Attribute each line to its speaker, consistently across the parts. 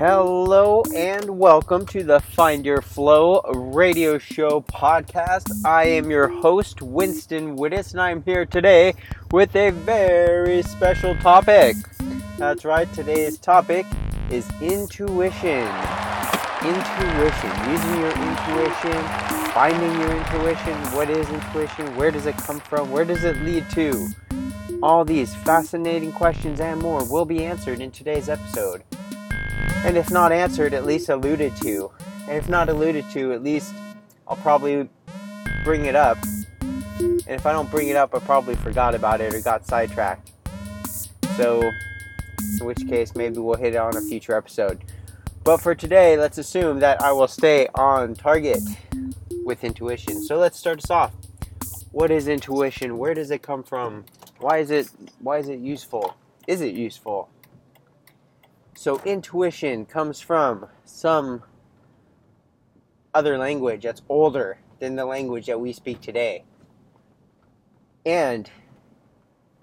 Speaker 1: Hello and welcome to the Find Your Flow radio show podcast. I am your host, Winston Widdes, and I'm here today with a very special topic. That's right, today's topic is intuition. Intuition, using your intuition, finding your intuition. What is intuition? Where does it come from? Where does it lead to? All these fascinating questions and more will be answered in today's episode. And if not answered, at least alluded to. And if not alluded to, at least I'll probably bring it up. And if I don't bring it up, I probably forgot about it or got sidetracked. So, in which case, maybe we'll hit it on a future episode. But for today, let's assume that I will stay on target with intuition. So let's start us off. What is intuition? Where does it come from? Why is it why is it useful? Is it useful? So intuition comes from some other language that's older than the language that we speak today. And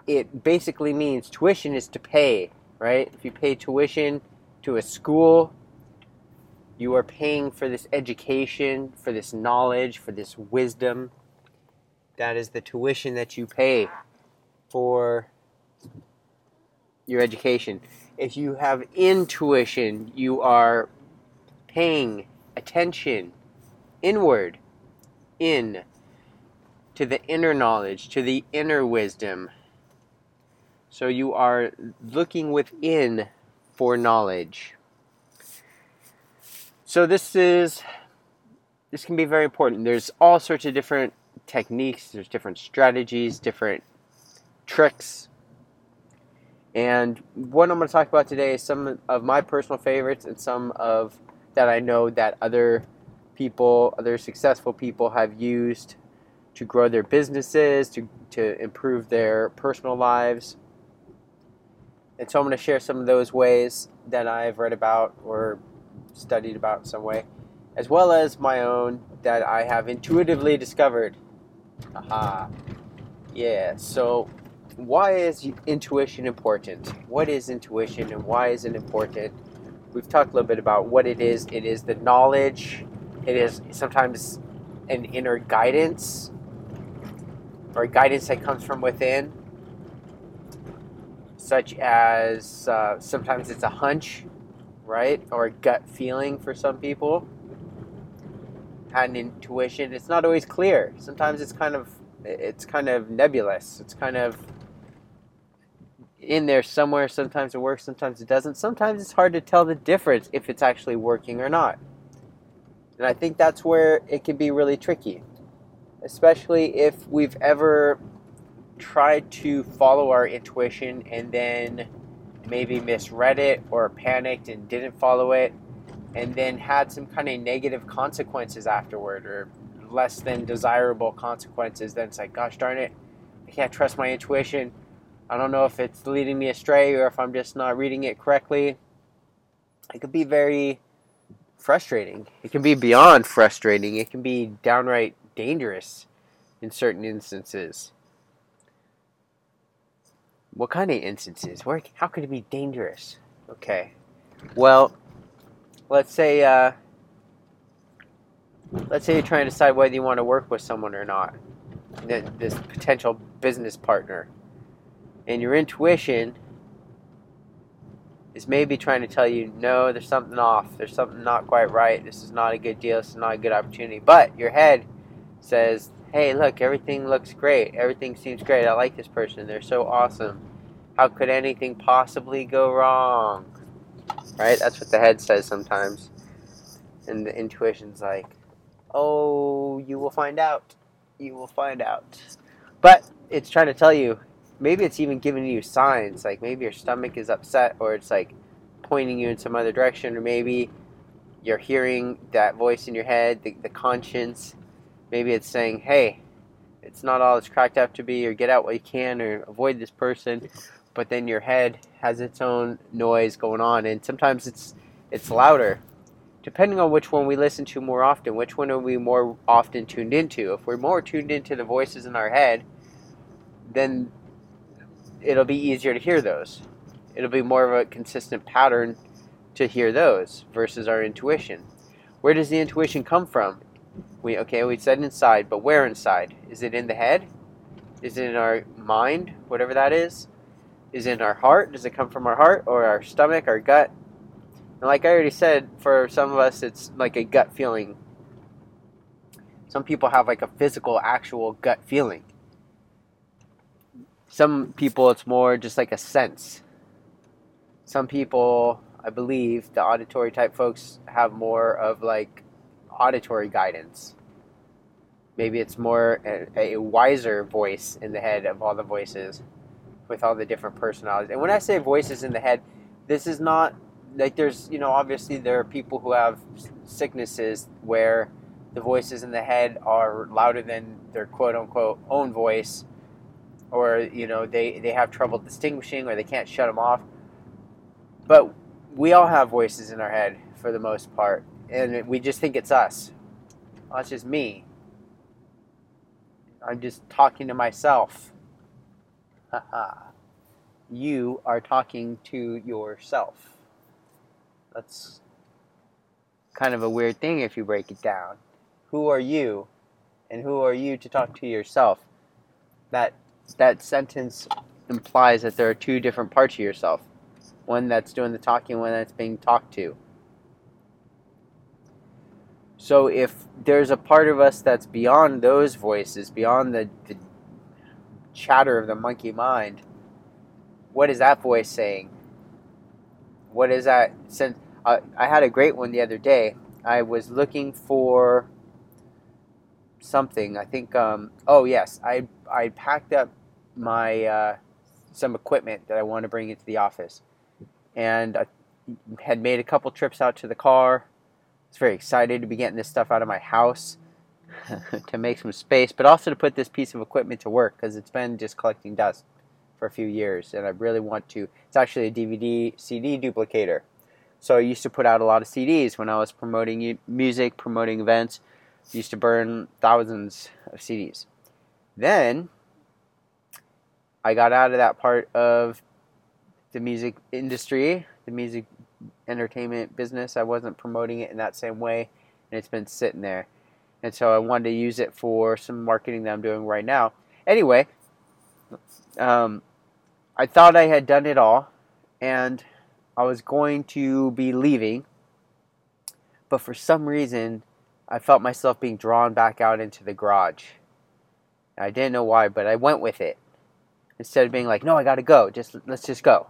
Speaker 1: it basically means tuition is to pay, right? If you pay tuition to a school, you are paying for this education, for this knowledge, for this wisdom. That is the tuition that you pay for your education. If you have intuition, you are paying attention inward, in, to the inner knowledge, to the inner wisdom. So you are looking within for knowledge. So this is this can be very important. There's all sorts of different techniques, there's different strategies, different tricks. And what I'm going to talk about today is some of my personal favorites and some of that I know that other people, other successful people have used to grow their businesses, to, to improve their personal lives. And so I'm going to share some of those ways that I've read about or studied about in some way, as well as my own that I have intuitively discovered. Aha. Yeah, so why is intuition important? What is intuition and why is it important? We've talked a little bit about what it is. It is the knowledge, it is sometimes an inner guidance or guidance that comes from within, such as uh, sometimes it's a hunch right? Or a gut feeling for some people. Had an intuition. It's not always clear. Sometimes it's kind of it's kind of nebulous. It's kind of in there somewhere. Sometimes it works, sometimes it doesn't. Sometimes it's hard to tell the difference if it's actually working or not. And I think that's where it can be really tricky, especially if we've ever tried to follow our intuition and then maybe misread it or panicked and didn't follow it and then had some kind of negative consequences afterward or less than desirable consequences then it's like gosh darn it i can't trust my intuition i don't know if it's leading me astray or if i'm just not reading it correctly it could be very frustrating it can be beyond frustrating it can be downright dangerous in certain instances what kind of instances? Where? How could it be dangerous? Okay. Well, let's say uh, let's say you're trying to decide whether you want to work with someone or not, this potential business partner, and your intuition is maybe trying to tell you, no, there's something off, there's something not quite right, this is not a good deal, this is not a good opportunity. But your head says, hey, look, everything looks great, everything seems great, I like this person, they're so awesome. How could anything possibly go wrong? Right? That's what the head says sometimes. And the intuition's like, oh, you will find out. You will find out. But it's trying to tell you, maybe it's even giving you signs. Like maybe your stomach is upset, or it's like pointing you in some other direction, or maybe you're hearing that voice in your head, the, the conscience. Maybe it's saying, hey, it's not all it's cracked up to be, or get out what you can, or avoid this person but then your head has its own noise going on, and sometimes it's it's louder. Depending on which one we listen to more often, which one are we more often tuned into? If we're more tuned into the voices in our head, then it'll be easier to hear those. It'll be more of a consistent pattern to hear those versus our intuition. Where does the intuition come from? We okay, we said inside, but where inside? Is it in the head? Is it in our mind, whatever that is? Is it in our heart? Does it come from our heart or our stomach, our gut? And like I already said, for some of us it's like a gut feeling. Some people have like a physical, actual gut feeling. Some people it's more just like a sense. Some people I believe the auditory type folks have more of like auditory guidance. Maybe it's more a, a, wiser voice in the head of all the voices with all the different personalities. And when I say voices in the head, this is not like there's, you know, obviously there are people who have sicknesses where the voices in the head are louder than their quote unquote own voice or you know they, they have trouble distinguishing or they can't shut them off but we all have voices in our head for the most part, and we just think it's us. Oh, it's just me. I'm just talking to myself. Haha. you are talking to yourself. That's kind of a weird thing if you break it down. Who are you? And who are you to talk to yourself? That that sentence implies that there are two different parts of yourself one that's doing the talking, one that's being talked to. So if there's a part of us that's beyond those voices, beyond the, the chatter of the monkey mind, what is that voice saying? What is that? Since I had a great one the other day. I was looking for something. I think. Um, oh yes, I I packed up my uh, some equipment that I wanted to bring into the office, and I had made a couple trips out to the car. I was very excited to be getting this stuff out of my house to make some space, but also to put this piece of equipment to work because it's been just collecting dust for a few years, and I really want to. It's actually a DVD CD duplicator. So I used to put out a lot of CDs when I was promoting music, promoting events. Used to burn thousands of CDs. Then I got out of that part of the music industry, the music entertainment business. I wasn't promoting it in that same way, and it's been sitting there. And so I wanted to use it for some marketing that I'm doing right now. Anyway, um, I thought I had done it all, and I was going to be leaving, but for some reason, I felt myself being drawn back out into the garage. I didn't know why, but I went with it. Instead of being like, "No, I got to go. Just let's just go."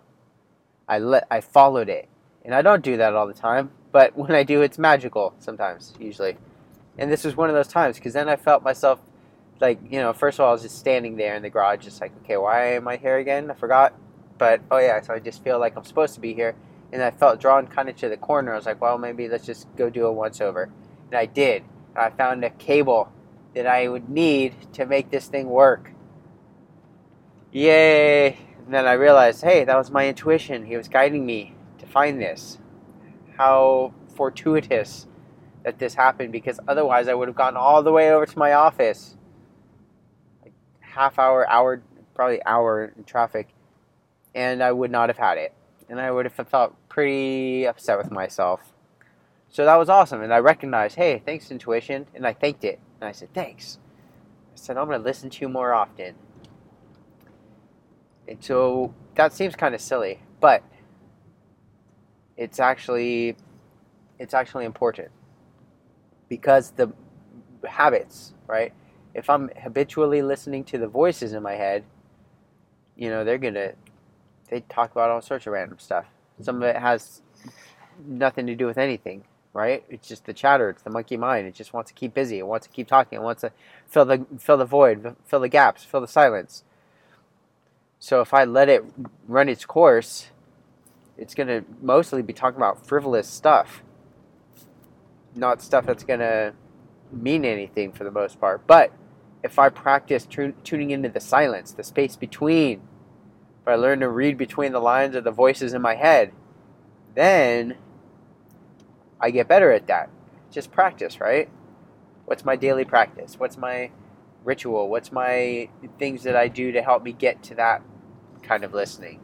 Speaker 1: I let I followed it, and I don't do that all the time. But when I do, it's magical sometimes, usually. And this was one of those times because then I felt myself like you know. First of all, I was just standing there in the garage, just like, okay, why am I here again? I forgot. But oh yeah, so I just feel like I'm supposed to be here, and I felt drawn kind of to the corner. I was like, well, maybe let's just go do a once over, and I did. I found a cable that I would need to make this thing work. Yay! And then I realized, hey, that was my intuition. He was guiding me to find this. How fortuitous that this happened because otherwise I would have gone all the way over to my office. Like half hour, hour, probably hour in traffic, and I would not have had it. And I would have felt pretty upset with myself. So that was awesome. And I recognized, hey, thanks, intuition. And I thanked it. And I said, thanks. I said, I'm going to listen to you more often. And so that seems kind of silly, but it's actually it's actually important because the habits, right? If I'm habitually listening to the voices in my head, you know, they're gonna they talk about all sorts of random stuff. Some of it has nothing to do with anything, right? It's just the chatter. It's the monkey mind. It just wants to keep busy. It wants to keep talking. It wants to fill the fill the void, fill the gaps, fill the silence. So if I let it run its course, it's going to mostly be talking about frivolous stuff, not stuff that's going to mean anything for the most part. But if I practice t- tuning into the silence, the space between, if I learn to read between the lines of the voices in my head, then I get better at that. Just practice, right? What's my daily practice? What's my ritual? What's my things that I do to help me get to that kind of listening?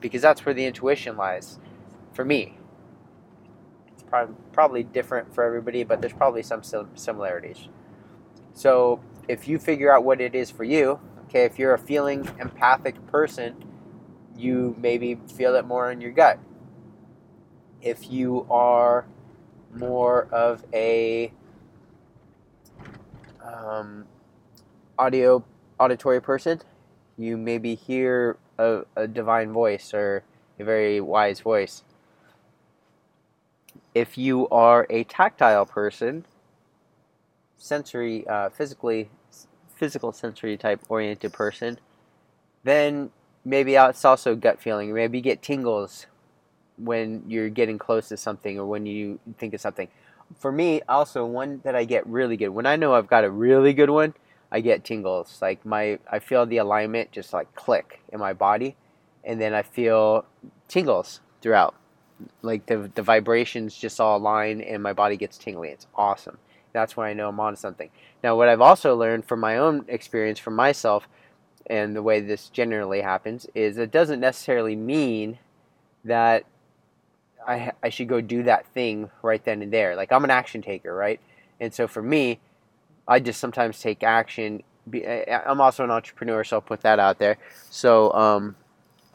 Speaker 1: Because that's where the intuition lies for me. It's prob- probably different for everybody, but there's probably some sim- similarities. So if you figure out what it is for you, okay, if you're a feeling empathic person, you maybe feel it more in your gut. If you are more of a um, audio auditory person, you maybe hear a, a divine voice or a very wise voice. If you are a tactile person, sensory, uh, physically, physical sensory type oriented person, then maybe it's also gut feeling. Maybe you get tingles when you're getting close to something or when you think of something. For me, also one that I get really good when I know I've got a really good one, I get tingles. Like my, I feel the alignment just like click in my body, and then I feel tingles throughout. Like the the vibrations just all align, and my body gets tingly. It's awesome. That's when I know I'm on something. Now, what I've also learned from my own experience, from myself, and the way this generally happens, is it doesn't necessarily mean that I, I should go do that thing right then and there. Like I'm an action taker, right? And so for me, I just sometimes take action. I'm also an entrepreneur, so I'll put that out there. So, um,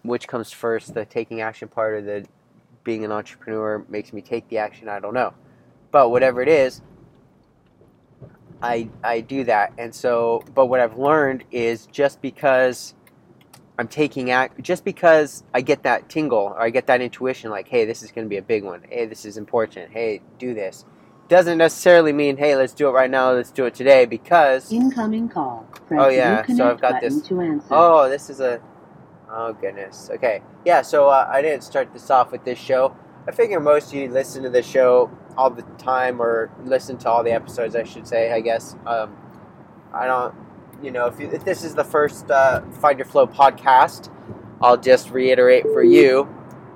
Speaker 1: which comes first, the taking action part or the being an entrepreneur makes me take the action? I don't know. But whatever it is, I, I do that. And so, but what I've learned is just because I'm taking act, just because I get that tingle or I get that intuition, like, hey, this is going to be a big one. Hey, this is important. Hey, do this. Doesn't necessarily mean, hey, let's do it right now. Let's do it today because.
Speaker 2: Incoming call.
Speaker 1: Press oh yeah, so I've got this. Oh, this is a. Oh goodness. Okay. Yeah. So uh, I didn't start this off with this show. I figure most of you listen to the show all the time or listen to all the episodes, I should say. I guess. Um, I don't you know, if, you, if this is the first uh, Find Your Flow podcast, I'll just reiterate for you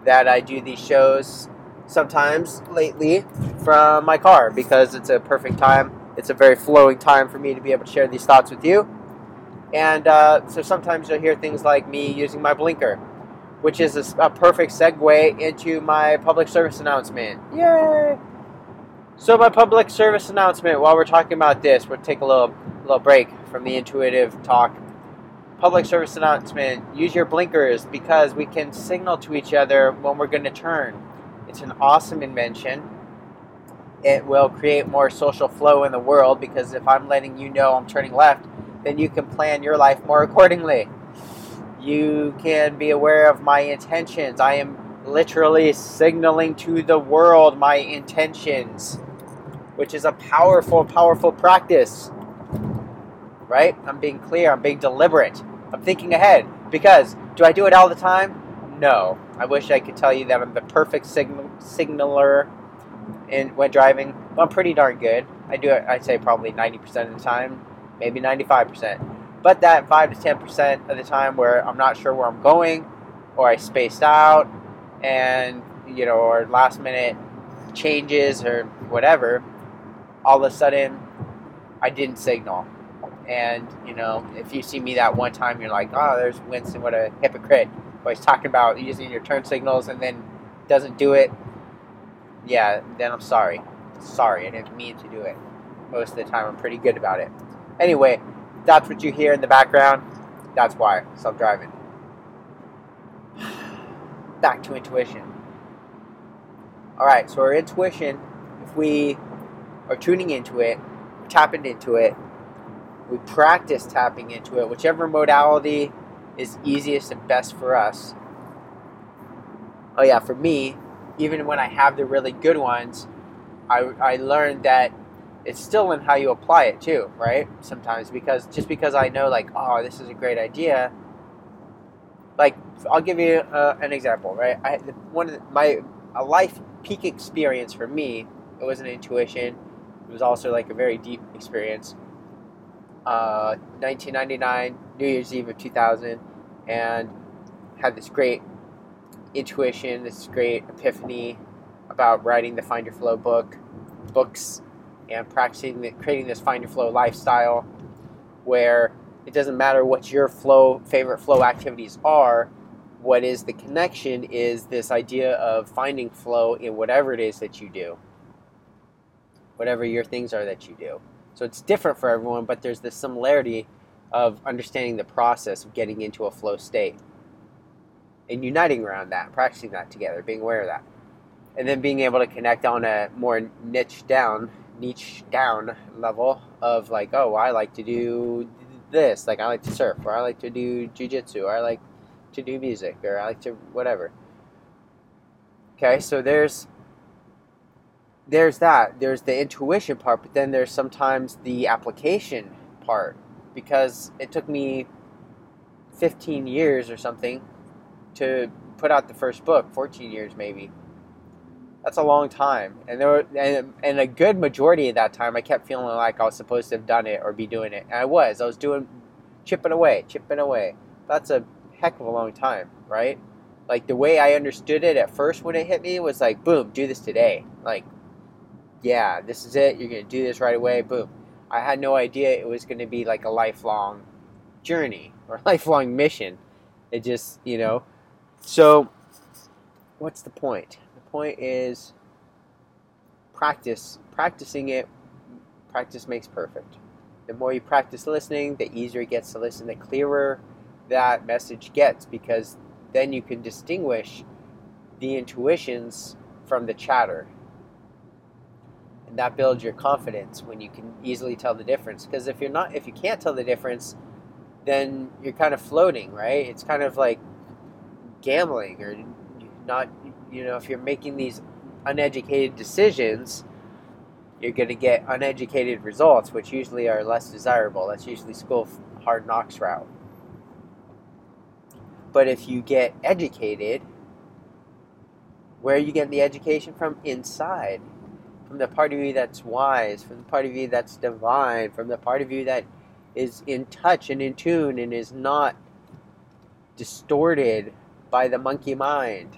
Speaker 1: that I do these shows sometimes lately from my car because it's a perfect time. It's a very flowing time for me to be able to share these thoughts with you. And uh, so sometimes you'll hear things like me using my blinker, which is a, a perfect segue into my public service announcement. Yay! So my public service announcement. While we're talking about this, we'll take a little little break from the intuitive talk. Public service announcement: Use your blinkers because we can signal to each other when we're going to turn. It's an awesome invention. It will create more social flow in the world because if I'm letting you know I'm turning left, then you can plan your life more accordingly. You can be aware of my intentions. I am literally signaling to the world my intentions which is a powerful, powerful practice. Right? I'm being clear, I'm being deliberate, I'm thinking ahead. Because do I do it all the time? No. I wish I could tell you that I'm the perfect signal, signaler in when driving. Well, I'm pretty darn good. I do it, I'd say probably 90% of the time, maybe 95%. But that 5 to 10% of the time where I'm not sure where I'm going, or I spaced out, and, you know, or last minute changes or whatever, all of a sudden I didn't signal. And, you know, if you see me that one time, you're like, oh, there's Winston, what a hypocrite. But he's talking about using your turn signals and then doesn't do it. Yeah, then I'm sorry. Sorry, I didn't mean to do it. Most of the time, I'm pretty good about it. Anyway, that's what you hear in the background. That's why. I'm driving. Back to intuition. All right, so our intuition, if we are tuning into it, tapping into it. We practice tapping into it, whichever modality is easiest and best for us. Oh, yeah, for me, even when I have the really good ones, I, I learned that it's still in how you apply it too, right? Sometimes because just because I know like, oh, this is a great idea. Like I'll give you uh, an example, right? I had one of the, my a life peak experience for me. It was an intuition. It was also like a very deep experience. Uh, 1999, New Year's Eve of 2000, and had this great intuition, this great epiphany about writing the Find Your Flow book, books, and practicing, the, creating this Find Your Flow lifestyle, where it doesn't matter what your flow favorite flow activities are. What is the connection is this idea of finding flow in whatever it is that you do whatever your things are that you do. So it's different for everyone, but there's this similarity of understanding the process of getting into a flow state and uniting around that, practicing that together, being aware of that. And then being able to connect on a more niche down, niche down level of like, oh, I like to do this, like I like to surf, or I like to do jujitsu, or I like to do music, or I like to whatever. Okay, so there's there's that. There's the intuition part, but then there's sometimes the application part because it took me 15 years or something to put out the first book, 14 years maybe. That's a long time, and there were, and, and a good majority of that time, I kept feeling like I was supposed to have done it or be doing it, and I was. I was doing, chipping away, chipping away. That's a heck of a long time, right? Like the way I understood it at first when it hit me was like, boom, do this today. Like, yeah, this is it. You're gonna do this right away. Boom. I had no idea it was gonna be like a lifelong journey or lifelong mission. It just, you know. So, what's the point? The point is practice. Practicing it, practice makes perfect. The more you practice listening, the easier it gets to listen, the clearer that message gets because then you can distinguish the intuitions from the chatter. That builds your confidence when you can easily tell the difference. Because if you're not, if you can't tell the difference, then you're kind of floating, right? It's kind of like gambling or not, you know, if you're making these uneducated decisions, you're going to get uneducated results, which usually are less desirable. That's usually school hard knocks route. But if you get educated, where are you getting the education from? Inside. From the part of you that's wise, from the part of you that's divine, from the part of you that is in touch and in tune and is not distorted by the monkey mind.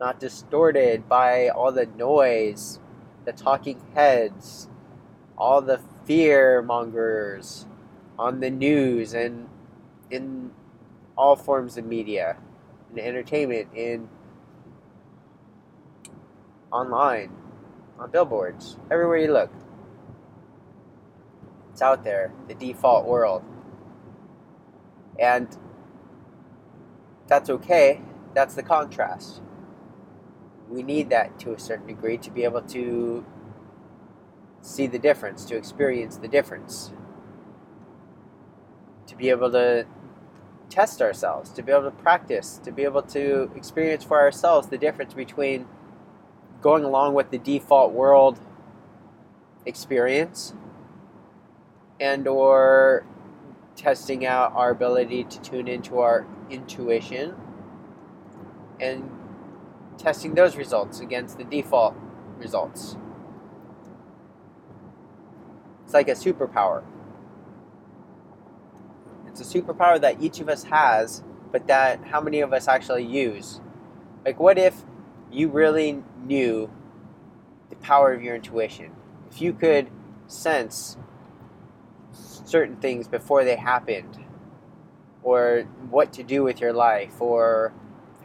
Speaker 1: Not distorted by all the noise, the talking heads, all the fear mongers on the news and in all forms of media and entertainment in online, on billboards, everywhere you look. It's out there, the default world. And that's okay. That's the contrast. We need that to a certain degree to be able to see the difference, to experience the difference, to be able to test ourselves, to be able to practice, to be able to experience for ourselves the difference between going along with the default world experience and or testing out our ability to tune into our intuition and testing those results against the default results. It's like a superpower. It's a superpower that each of us has, but that how many of us actually use? Like, what if you really knew the power of your intuition? If you could sense certain things before they happened, or what to do with your life, or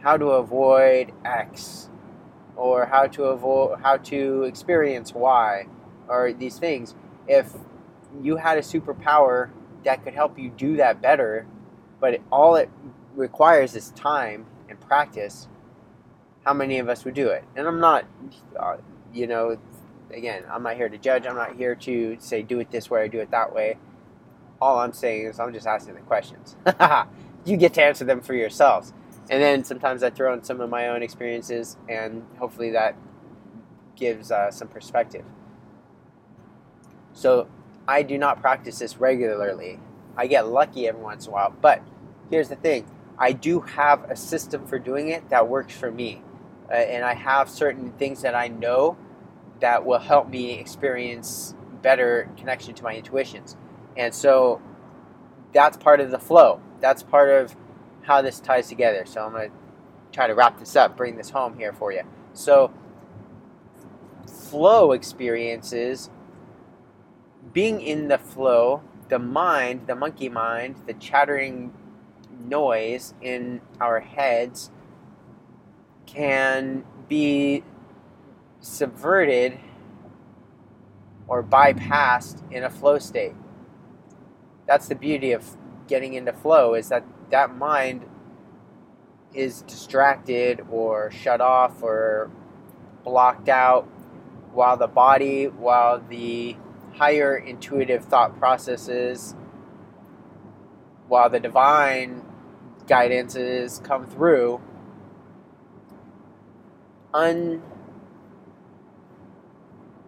Speaker 1: how to avoid X, or how to avoid how to experience Y, or these things. If you had a superpower that could help you do that better, but all it requires is time and practice. How many of us would do it? And I'm not, uh, you know, again, I'm not here to judge. I'm not here to say do it this way or do it that way. All I'm saying is I'm just asking the questions. you get to answer them for yourselves. And then sometimes I throw in some of my own experiences, and hopefully that gives uh, some perspective. So I do not practice this regularly. I get lucky every once in a while, but here's the thing I do have a system for doing it that works for me. Uh, and I have certain things that I know that will help me experience better connection to my intuitions. And so that's part of the flow. That's part of how this ties together. So I'm going to try to wrap this up, bring this home here for you. So, flow experiences being in the flow, the mind, the monkey mind, the chattering noise in our heads can be subverted or bypassed in a flow state. That's the beauty of getting into flow is that that mind is distracted or shut off or blocked out while the body, while the higher intuitive thought processes, while the divine guidances come through, un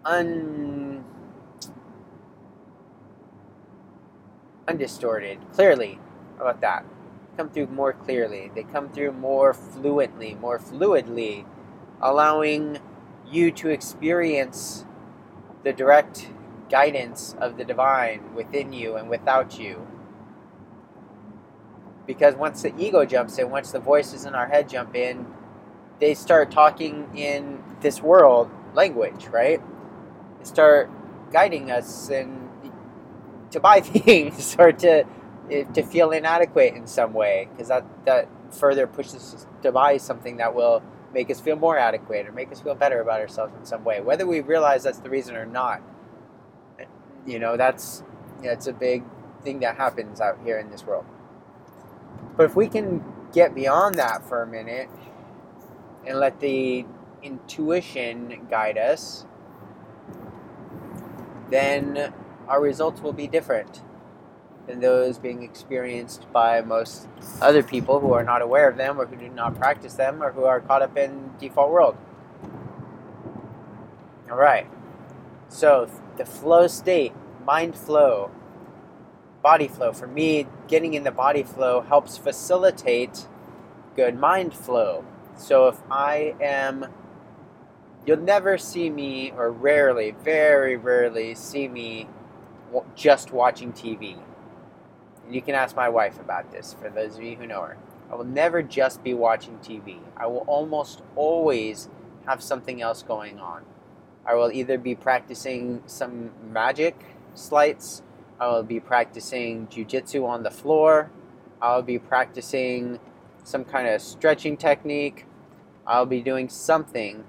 Speaker 1: un undistorted clearly How about that. Come through more clearly. They come through more fluently more fluidly allowing you to experience the direct guidance of the divine within you and without you. Because once the ego jumps in once the voices in our head jump in they start talking in this world language right? They start guiding us and to buy things or to eh, to feel inadequate in some way because that that further pushes us to buy something that will make us feel more adequate or make us feel better about ourselves in some way whether we realize that's the reason or not. You know that's it's a big thing that happens out here in this world. But if we can get beyond that for a minute and let the intuition guide us then our results will be different than those being experienced by most other people who are not aware of them or who do not practice them or who are caught up in default world. All right. So, the flow state, mind flow, body flow. For me, getting in the body flow helps facilitate good mind flow. So, if I am you'll never see me, or rarely, very rarely, see me just watching TV. And you can ask my wife about this, for those of you who know her. I will never just be watching TV. I will almost always have something else going on. I will either be practicing some magic sleights, I will be practicing jujitsu on the floor, I will be practicing some kind of stretching technique, I'll be doing something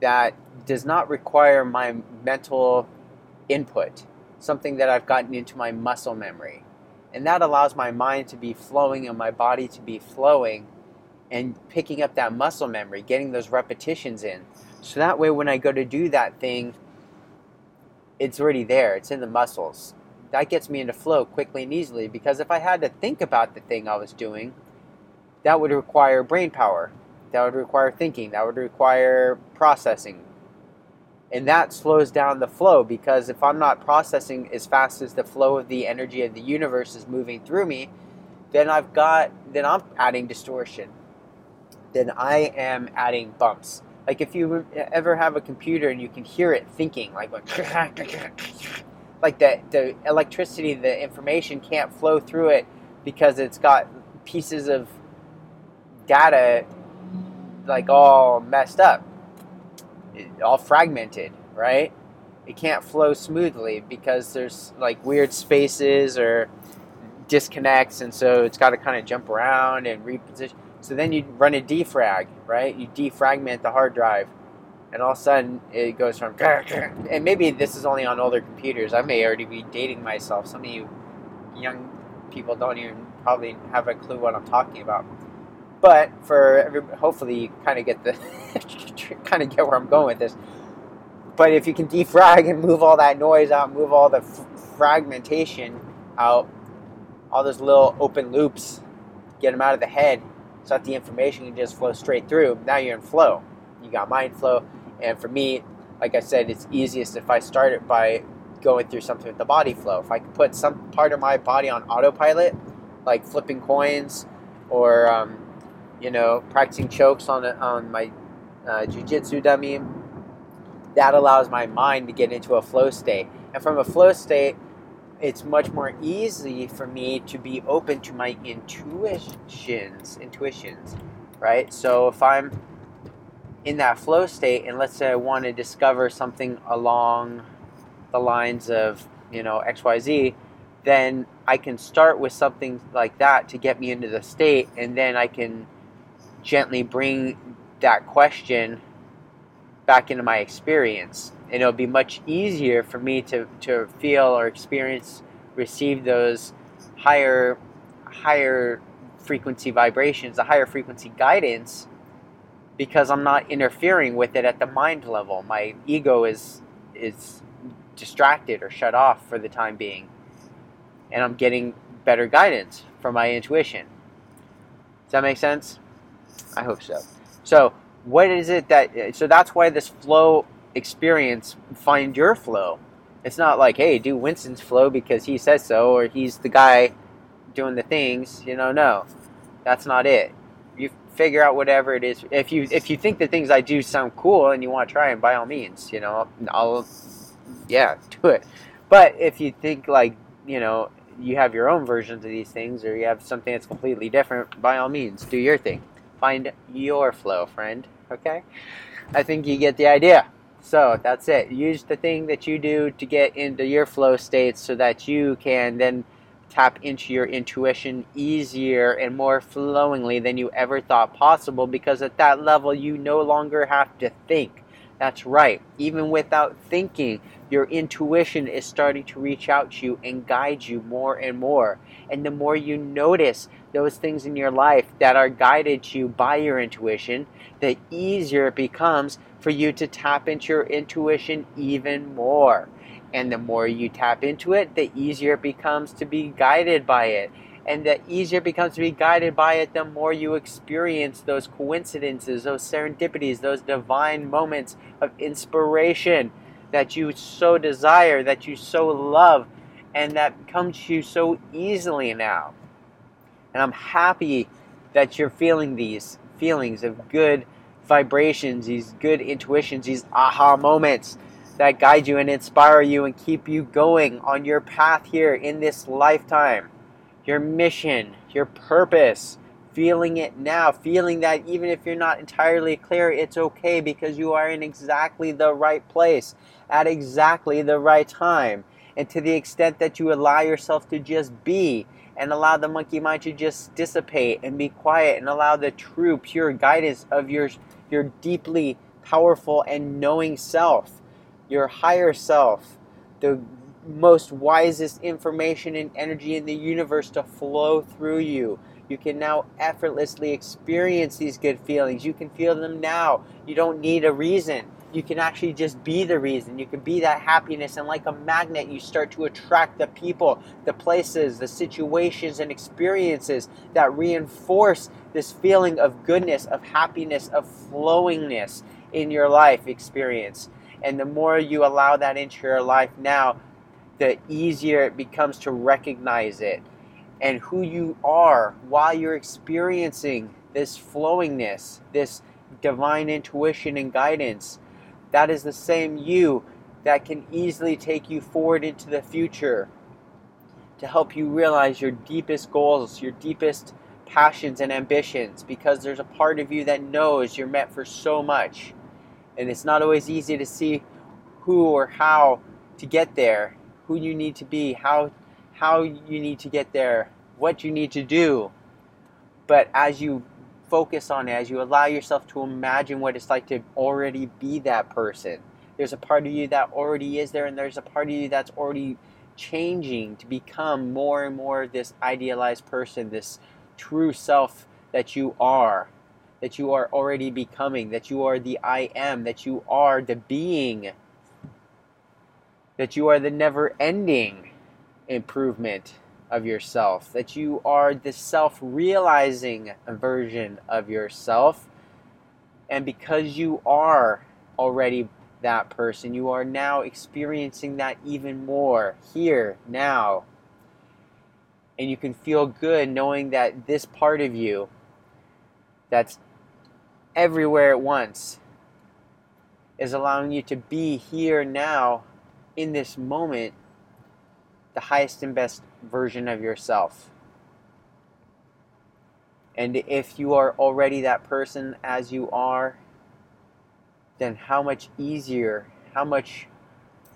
Speaker 1: that does not require my mental input, something that I've gotten into my muscle memory. And that allows my mind to be flowing and my body to be flowing and picking up that muscle memory, getting those repetitions in. So that way, when I go to do that thing, it's already there, it's in the muscles. That gets me into flow quickly and easily because if I had to think about the thing I was doing, that would require brain power that would require thinking, that would require processing. And that slows down the flow because if I'm not processing as fast as the flow of the energy of the universe is moving through me, then I've got, then I'm adding distortion. Then I am adding bumps. Like if you ever have a computer and you can hear it thinking, like like the the electricity, the information can't flow through it because it's got pieces of data like all messed up, all fragmented, right? It can't flow smoothly because there's like weird spaces or disconnects, and so it's got to kind of jump around and reposition. So then you run a defrag, right? You defragment the hard drive, and all of a sudden it goes from and maybe this is only on older computers. I may already be dating myself. Some of you young people don't even probably have a clue what I'm talking about. But for every, hopefully you kind of get the kind of get where I'm going with this. But if you can defrag and move all that noise out, move all the f- fragmentation out, all those little open loops, get them out of the head, so that the information can just flow straight through. Now you're in flow. You got mind flow, and for me, like I said, it's easiest if I start it by going through something with the body flow. If I can put some part of my body on autopilot, like flipping coins or um, you know, practicing chokes on on my uh, jujitsu dummy. That allows my mind to get into a flow state, and from a flow state, it's much more easy for me to be open to my intuitions. Intuitions, right? So if I'm in that flow state, and let's say I want to discover something along the lines of you know X Y Z, then I can start with something like that to get me into the state, and then I can gently bring that question back into my experience. and it'll be much easier for me to, to feel or experience, receive those higher, higher frequency vibrations, the higher frequency guidance, because I'm not interfering with it at the mind level. My ego is is distracted or shut off for the time being, and I'm getting better guidance from my intuition. Does that make sense? I hope so. So, what is it that? So that's why this flow experience find your flow. It's not like, hey, do Winston's flow because he says so, or he's the guy doing the things. You know, no, that's not it. You figure out whatever it is. If you if you think the things I do sound cool and you want to try and by all means, you know, I'll, yeah, do it. But if you think like, you know, you have your own versions of these things, or you have something that's completely different, by all means, do your thing. Find your flow, friend. Okay? I think you get the idea. So that's it. Use the thing that you do to get into your flow state so that you can then tap into your intuition easier and more flowingly than you ever thought possible because at that level you no longer have to think. That's right. Even without thinking, your intuition is starting to reach out to you and guide you more and more. And the more you notice those things in your life that are guided to you by your intuition, the easier it becomes for you to tap into your intuition even more. And the more you tap into it, the easier it becomes to be guided by it. And the easier it becomes to be guided by it, the more you experience those coincidences, those serendipities, those divine moments of inspiration that you so desire, that you so love, and that come to you so easily now. And I'm happy that you're feeling these feelings of good vibrations, these good intuitions, these aha moments that guide you and inspire you and keep you going on your path here in this lifetime. Your mission, your purpose, feeling it now, feeling that even if you're not entirely clear, it's okay because you are in exactly the right place at exactly the right time. And to the extent that you allow yourself to just be and allow the monkey mind to just dissipate and be quiet and allow the true, pure guidance of your, your deeply powerful and knowing self, your higher self, the most wisest information and energy in the universe to flow through you. You can now effortlessly experience these good feelings. You can feel them now. You don't need a reason you can actually just be the reason. You can be that happiness, and like a magnet, you start to attract the people, the places, the situations, and experiences that reinforce this feeling of goodness, of happiness, of flowingness in your life experience. And the more you allow that into your life now, the easier it becomes to recognize it and who you are while you're experiencing this flowingness, this divine intuition and guidance that is the same you that can easily take you forward into the future to help you realize your deepest goals, your deepest passions and ambitions, because there's a part of you that knows you're meant for so much. And it's not always easy to see who or how to get there, who you need to be, how how you need to get there, what you need to do. But as you focus on it, as you allow yourself to imagine what it's like to already be that person. There's a part of you that already is there, and there's a part of you that's already changing to become more and more this idealized person, this true self that you are, that you are already becoming, that you are the I am, that you are the being, that you are the never ending improvement of yourself, that you are the self realizing version of yourself. And because you are already that person, you are now experiencing that even more here, now. And you can feel good knowing that this part of you that's everywhere at once is allowing you to be here now in this moment the highest and best version of yourself. And if you are already that person as you are, then how much easier, how much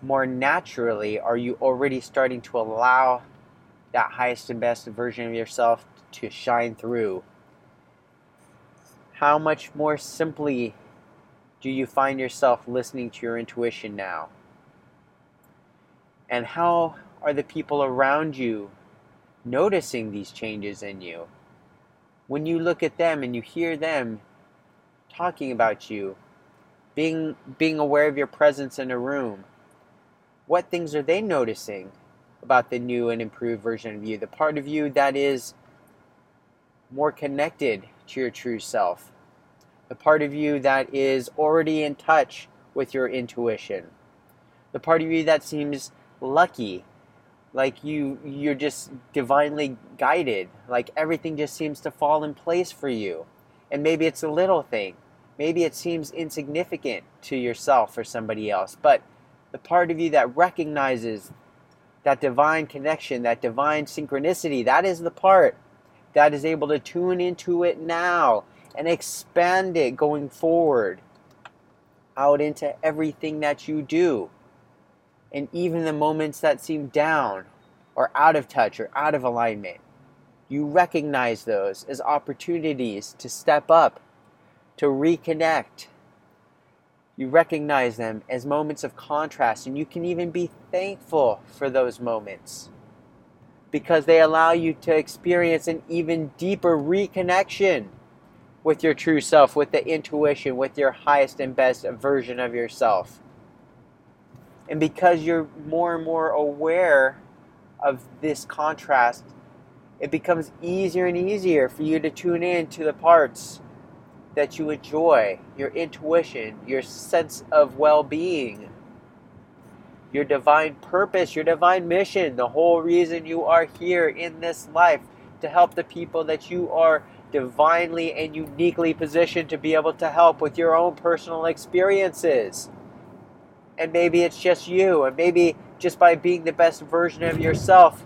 Speaker 1: more naturally are you already starting to allow that highest and best version of yourself to shine through? How much more simply do you find yourself listening to your intuition now? And how are the people around you noticing these changes in you? When you look at them and you hear them talking about you, being being aware of your presence in a room, what things are they noticing about the new and improved version of you? The part of you that is more connected to your true self, the part of you that is already in touch with your intuition, the part of you that seems lucky, like you you're just divinely guided, like everything just seems to fall in place for you. And maybe it's a little thing. Maybe it seems insignificant to yourself or somebody else, but the part of you that recognizes that divine connection, that divine synchronicity, that is the part that is able to tune into it now and expand it going forward out into everything that you do. And even the moments that seem down or out of touch or out of alignment, you recognize those as opportunities to step up, to reconnect. You recognize them as moments of contrast, and you can even be thankful for those moments because they allow you to experience an even deeper reconnection with your true self, with the intuition, with your highest and best version of yourself. And because you're more and more aware of this contrast, it becomes easier and easier for you to tune in to the parts that you enjoy, your intuition, your sense of well being your divine purpose, your divine mission, the whole reason you are here in this life to help the people that you are divinely and uniquely positioned to be able to help with your own personal experiences. And maybe it's just you, and maybe just by being the best version of yourself,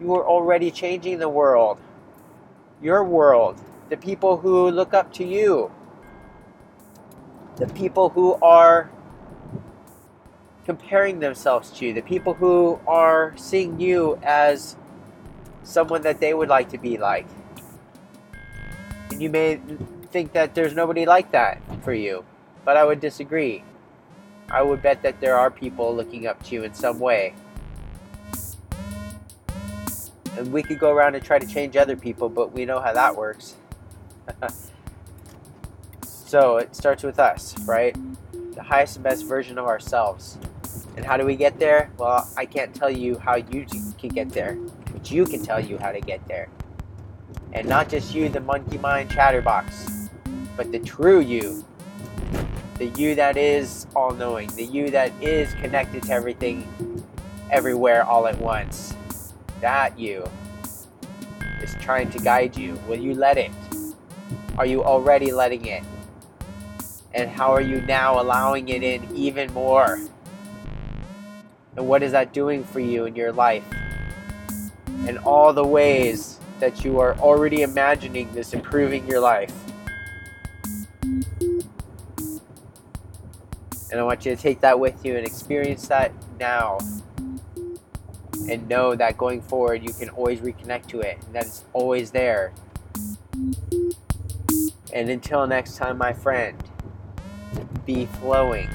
Speaker 1: you are already changing the world, your world, the people who look up to you, the people who are comparing themselves to, you. the people who are seeing you as someone that they would like to be like. And you may think that there's nobody like that for you, but I would disagree. I would bet that there are people looking up to you in some way. And we could go around and try to change other people, but we know how that works. so it starts with us, right? The highest and best version of ourselves. And how do we get there? Well, I can't tell you how you can get there, but you can tell you how to get there. And not just you, the monkey mind chatterbox, but the true you. The you that is all knowing, the you that is connected to everything, everywhere, all at once. That you is trying to guide you. Will you let it? Are you already letting it? And how are you now allowing it in even more? And what is that doing for you in your life? And all the ways that you are already imagining this improving your life. And I want you to take that with you and experience that now. And know that going forward, you can always reconnect to it. And that it's always there. And until next time, my friend, be flowing.